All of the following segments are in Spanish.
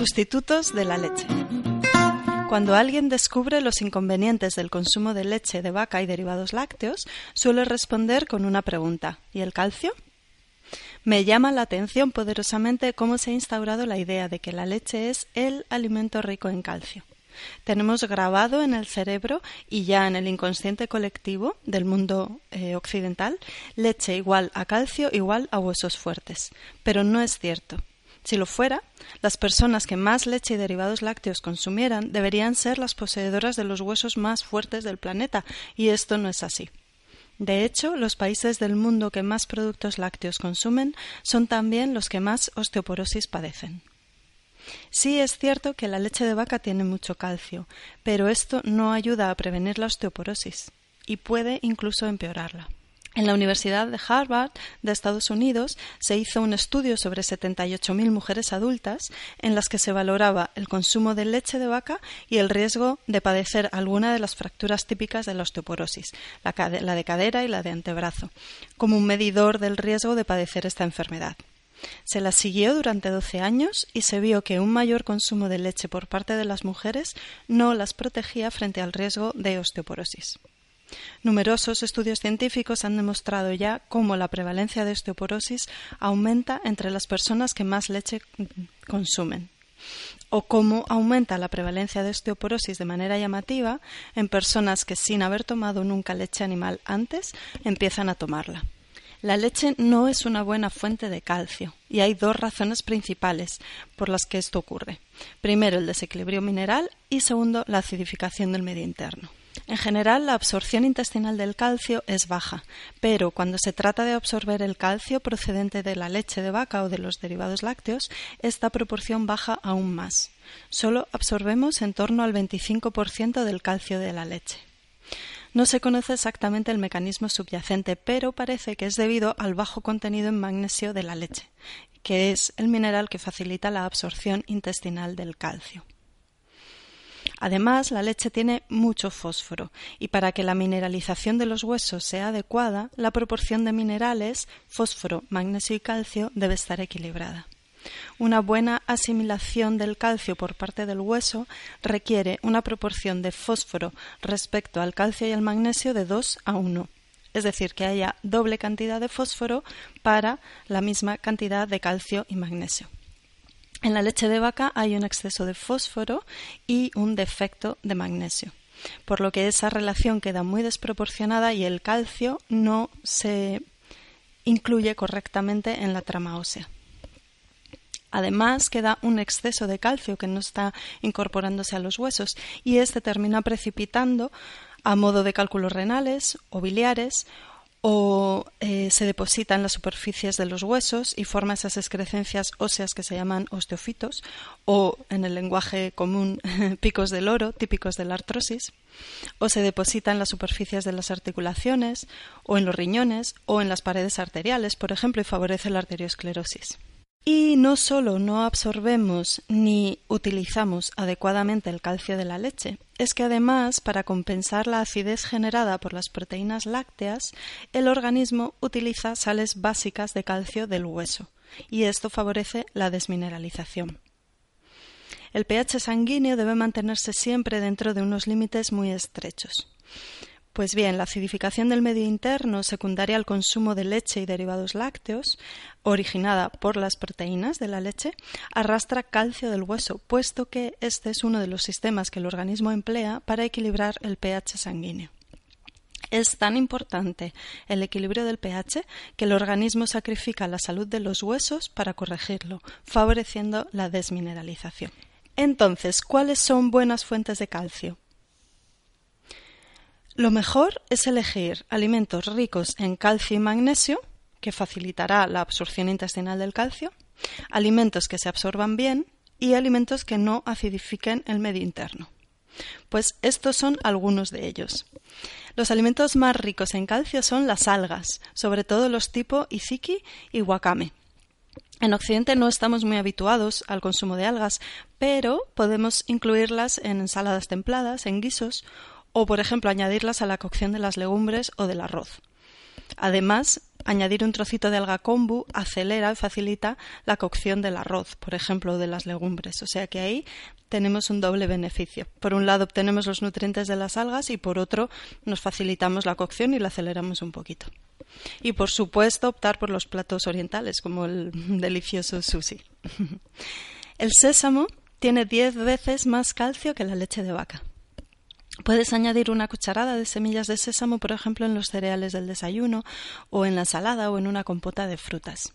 Sustitutos de la leche. Cuando alguien descubre los inconvenientes del consumo de leche de vaca y derivados lácteos, suele responder con una pregunta ¿Y el calcio? Me llama la atención poderosamente cómo se ha instaurado la idea de que la leche es el alimento rico en calcio. Tenemos grabado en el cerebro y ya en el inconsciente colectivo del mundo eh, occidental leche igual a calcio igual a huesos fuertes. Pero no es cierto. Si lo fuera, las personas que más leche y derivados lácteos consumieran deberían ser las poseedoras de los huesos más fuertes del planeta, y esto no es así. De hecho, los países del mundo que más productos lácteos consumen son también los que más osteoporosis padecen. Sí es cierto que la leche de vaca tiene mucho calcio, pero esto no ayuda a prevenir la osteoporosis y puede incluso empeorarla. En la Universidad de Harvard de Estados Unidos se hizo un estudio sobre 78.000 mujeres adultas en las que se valoraba el consumo de leche de vaca y el riesgo de padecer alguna de las fracturas típicas de la osteoporosis, la, de cadera y la de antebrazo, como un medidor del riesgo de padecer esta enfermedad. Se la siguió durante 12 años y se vio que un mayor consumo de leche por parte de las mujeres no las protegía frente al riesgo de osteoporosis. Numerosos estudios científicos han demostrado ya cómo la prevalencia de osteoporosis aumenta entre las personas que más leche consumen o cómo aumenta la prevalencia de osteoporosis de manera llamativa en personas que sin haber tomado nunca leche animal antes empiezan a tomarla. La leche no es una buena fuente de calcio y hay dos razones principales por las que esto ocurre. Primero, el desequilibrio mineral y segundo, la acidificación del medio interno. En general, la absorción intestinal del calcio es baja, pero cuando se trata de absorber el calcio procedente de la leche de vaca o de los derivados lácteos, esta proporción baja aún más. Solo absorbemos en torno al 25% del calcio de la leche. No se conoce exactamente el mecanismo subyacente, pero parece que es debido al bajo contenido en magnesio de la leche, que es el mineral que facilita la absorción intestinal del calcio. Además, la leche tiene mucho fósforo y para que la mineralización de los huesos sea adecuada, la proporción de minerales, fósforo, magnesio y calcio debe estar equilibrada. Una buena asimilación del calcio por parte del hueso requiere una proporción de fósforo respecto al calcio y al magnesio de 2 a 1, es decir, que haya doble cantidad de fósforo para la misma cantidad de calcio y magnesio. En la leche de vaca hay un exceso de fósforo y un defecto de magnesio, por lo que esa relación queda muy desproporcionada y el calcio no se incluye correctamente en la trama ósea. Además, queda un exceso de calcio que no está incorporándose a los huesos y este termina precipitando a modo de cálculos renales o biliares o eh, se deposita en las superficies de los huesos y forma esas excrecencias óseas que se llaman osteofitos o en el lenguaje común picos del oro típicos de la artrosis o se deposita en las superficies de las articulaciones o en los riñones o en las paredes arteriales por ejemplo y favorece la arteriosclerosis. Y no solo no absorbemos ni utilizamos adecuadamente el calcio de la leche, es que además, para compensar la acidez generada por las proteínas lácteas, el organismo utiliza sales básicas de calcio del hueso, y esto favorece la desmineralización. El pH sanguíneo debe mantenerse siempre dentro de unos límites muy estrechos. Pues bien, la acidificación del medio interno secundaria al consumo de leche y derivados lácteos, originada por las proteínas de la leche, arrastra calcio del hueso, puesto que este es uno de los sistemas que el organismo emplea para equilibrar el pH sanguíneo. Es tan importante el equilibrio del pH que el organismo sacrifica la salud de los huesos para corregirlo, favoreciendo la desmineralización. Entonces, ¿cuáles son buenas fuentes de calcio? Lo mejor es elegir alimentos ricos en calcio y magnesio, que facilitará la absorción intestinal del calcio, alimentos que se absorban bien y alimentos que no acidifiquen el medio interno. Pues estos son algunos de ellos. Los alimentos más ricos en calcio son las algas, sobre todo los tipo iziki y wakame. En Occidente no estamos muy habituados al consumo de algas, pero podemos incluirlas en ensaladas templadas, en guisos o, por ejemplo, añadirlas a la cocción de las legumbres o del arroz. Además, añadir un trocito de alga kombu acelera y facilita la cocción del arroz, por ejemplo, de las legumbres. O sea que ahí tenemos un doble beneficio. Por un lado obtenemos los nutrientes de las algas y por otro nos facilitamos la cocción y la aceleramos un poquito. Y por supuesto optar por los platos orientales como el delicioso sushi. El sésamo tiene 10 veces más calcio que la leche de vaca. Puedes añadir una cucharada de semillas de sésamo, por ejemplo, en los cereales del desayuno o en la ensalada o en una compota de frutas.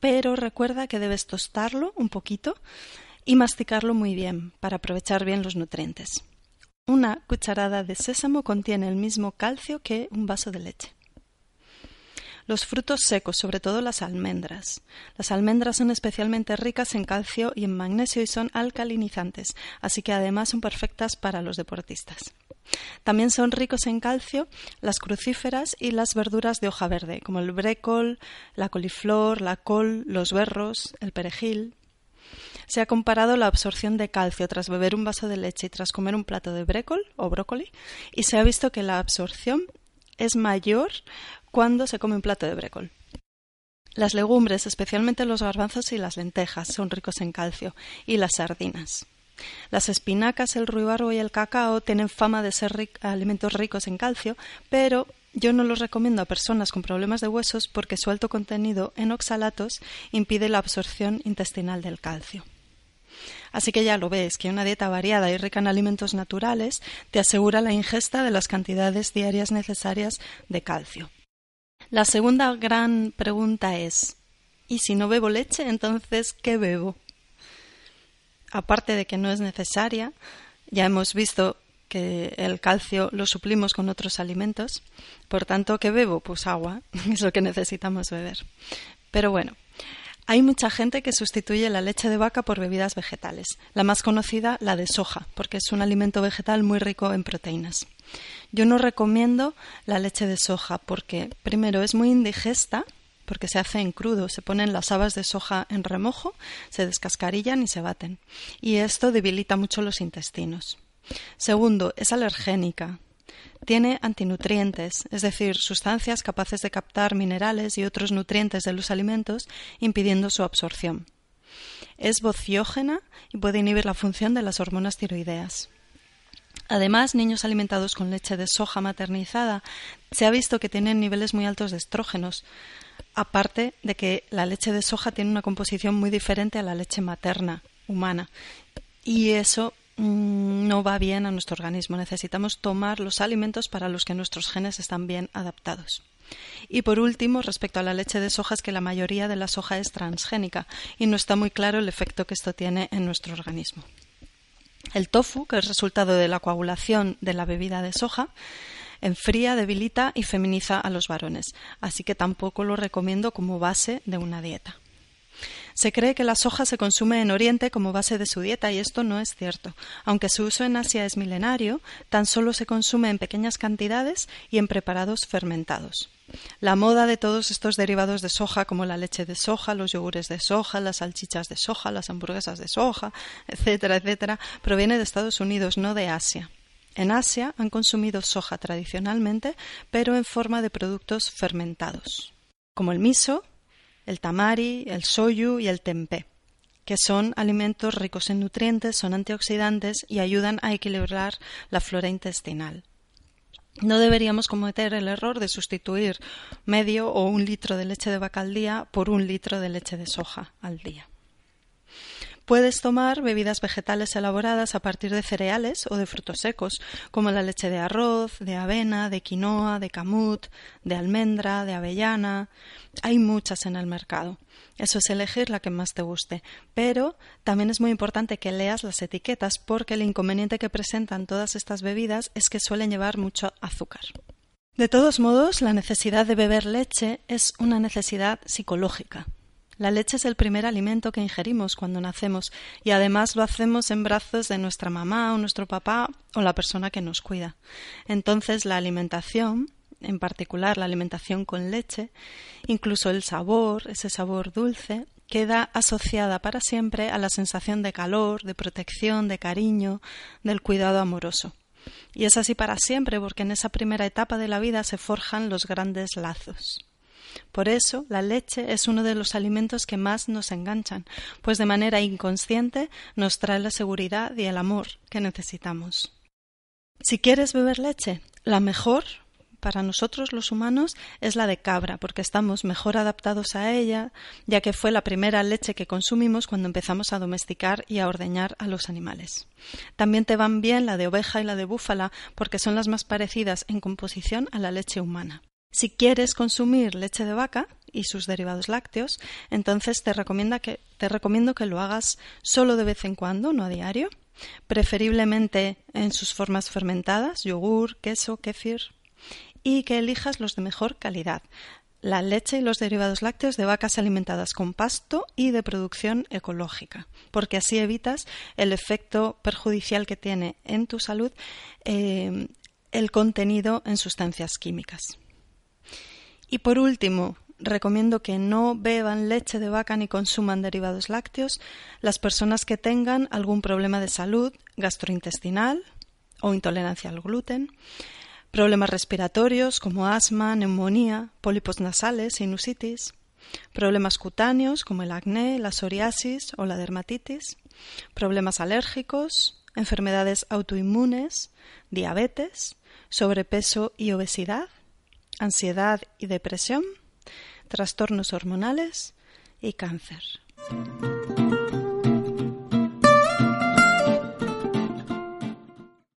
Pero recuerda que debes tostarlo un poquito y masticarlo muy bien para aprovechar bien los nutrientes. Una cucharada de sésamo contiene el mismo calcio que un vaso de leche. Los frutos secos, sobre todo las almendras. Las almendras son especialmente ricas en calcio y en magnesio y son alcalinizantes, así que además son perfectas para los deportistas. También son ricos en calcio las crucíferas y las verduras de hoja verde, como el brécol, la coliflor, la col, los berros, el perejil. Se ha comparado la absorción de calcio tras beber un vaso de leche y tras comer un plato de brécol o brócoli y se ha visto que la absorción es mayor cuando se come un plato de brécol. Las legumbres, especialmente los garbanzos y las lentejas, son ricos en calcio, y las sardinas. Las espinacas, el ruibarbo y el cacao tienen fama de ser alimentos ricos en calcio, pero yo no los recomiendo a personas con problemas de huesos porque su alto contenido en oxalatos impide la absorción intestinal del calcio. Así que ya lo ves, que una dieta variada y rica en alimentos naturales te asegura la ingesta de las cantidades diarias necesarias de calcio. La segunda gran pregunta es, ¿y si no bebo leche, entonces qué bebo? Aparte de que no es necesaria, ya hemos visto que el calcio lo suplimos con otros alimentos, por tanto, ¿qué bebo? Pues agua, es lo que necesitamos beber. Pero bueno, hay mucha gente que sustituye la leche de vaca por bebidas vegetales. La más conocida, la de soja, porque es un alimento vegetal muy rico en proteínas. Yo no recomiendo la leche de soja porque, primero, es muy indigesta, porque se hace en crudo, se ponen las habas de soja en remojo, se descascarillan y se baten. Y esto debilita mucho los intestinos. Segundo, es alergénica. Tiene antinutrientes, es decir, sustancias capaces de captar minerales y otros nutrientes de los alimentos, impidiendo su absorción. Es vociógena y puede inhibir la función de las hormonas tiroideas. Además, niños alimentados con leche de soja maternizada se ha visto que tienen niveles muy altos de estrógenos, aparte de que la leche de soja tiene una composición muy diferente a la leche materna humana. Y eso no va bien a nuestro organismo. Necesitamos tomar los alimentos para los que nuestros genes están bien adaptados. Y por último, respecto a la leche de soja, es que la mayoría de la soja es transgénica y no está muy claro el efecto que esto tiene en nuestro organismo. El tofu, que es resultado de la coagulación de la bebida de soja, enfría, debilita y feminiza a los varones, así que tampoco lo recomiendo como base de una dieta. Se cree que la soja se consume en Oriente como base de su dieta y esto no es cierto. Aunque su uso en Asia es milenario, tan solo se consume en pequeñas cantidades y en preparados fermentados. La moda de todos estos derivados de soja, como la leche de soja, los yogures de soja, las salchichas de soja, las hamburguesas de soja, etcétera, etcétera, proviene de Estados Unidos, no de Asia. En Asia han consumido soja tradicionalmente, pero en forma de productos fermentados, como el miso, el tamari, el soyu y el tempeh, que son alimentos ricos en nutrientes, son antioxidantes y ayudan a equilibrar la flora intestinal. No deberíamos cometer el error de sustituir medio o un litro de leche de vaca al día por un litro de leche de soja al día. Puedes tomar bebidas vegetales elaboradas a partir de cereales o de frutos secos, como la leche de arroz, de avena, de quinoa, de camut, de almendra, de avellana. Hay muchas en el mercado. Eso es elegir la que más te guste. Pero también es muy importante que leas las etiquetas porque el inconveniente que presentan todas estas bebidas es que suelen llevar mucho azúcar. De todos modos, la necesidad de beber leche es una necesidad psicológica. La leche es el primer alimento que ingerimos cuando nacemos y además lo hacemos en brazos de nuestra mamá o nuestro papá o la persona que nos cuida. Entonces la alimentación, en particular la alimentación con leche, incluso el sabor, ese sabor dulce, queda asociada para siempre a la sensación de calor, de protección, de cariño, del cuidado amoroso. Y es así para siempre, porque en esa primera etapa de la vida se forjan los grandes lazos. Por eso, la leche es uno de los alimentos que más nos enganchan, pues de manera inconsciente nos trae la seguridad y el amor que necesitamos. Si quieres beber leche, la mejor para nosotros los humanos es la de cabra, porque estamos mejor adaptados a ella, ya que fue la primera leche que consumimos cuando empezamos a domesticar y a ordeñar a los animales. También te van bien la de oveja y la de búfala, porque son las más parecidas en composición a la leche humana. Si quieres consumir leche de vaca y sus derivados lácteos, entonces te, recomiendo que lo hagas solo de vez en cuando, no a diario, preferiblemente en sus formas fermentadas, yogur, queso, kéfir, y que elijas los de mejor calidad, la leche y los derivados lácteos de vacas alimentadas con pasto y de producción ecológica, porque así evitas el efecto perjudicial que tiene en tu salud eh, el contenido en sustancias químicas. Y por último, recomiendo que no beban leche de vaca ni consuman derivados lácteos. Las personas que tengan algún problema de salud gastrointestinal o intolerancia al gluten, problemas respiratorios como asma, neumonía, pólipos nasales, sinusitis, problemas cutáneos como el acné, la psoriasis o la dermatitis, problemas alérgicos, enfermedades autoinmunes, diabetes, sobrepeso y obesidad, ansiedad y depresión, trastornos hormonales y cáncer.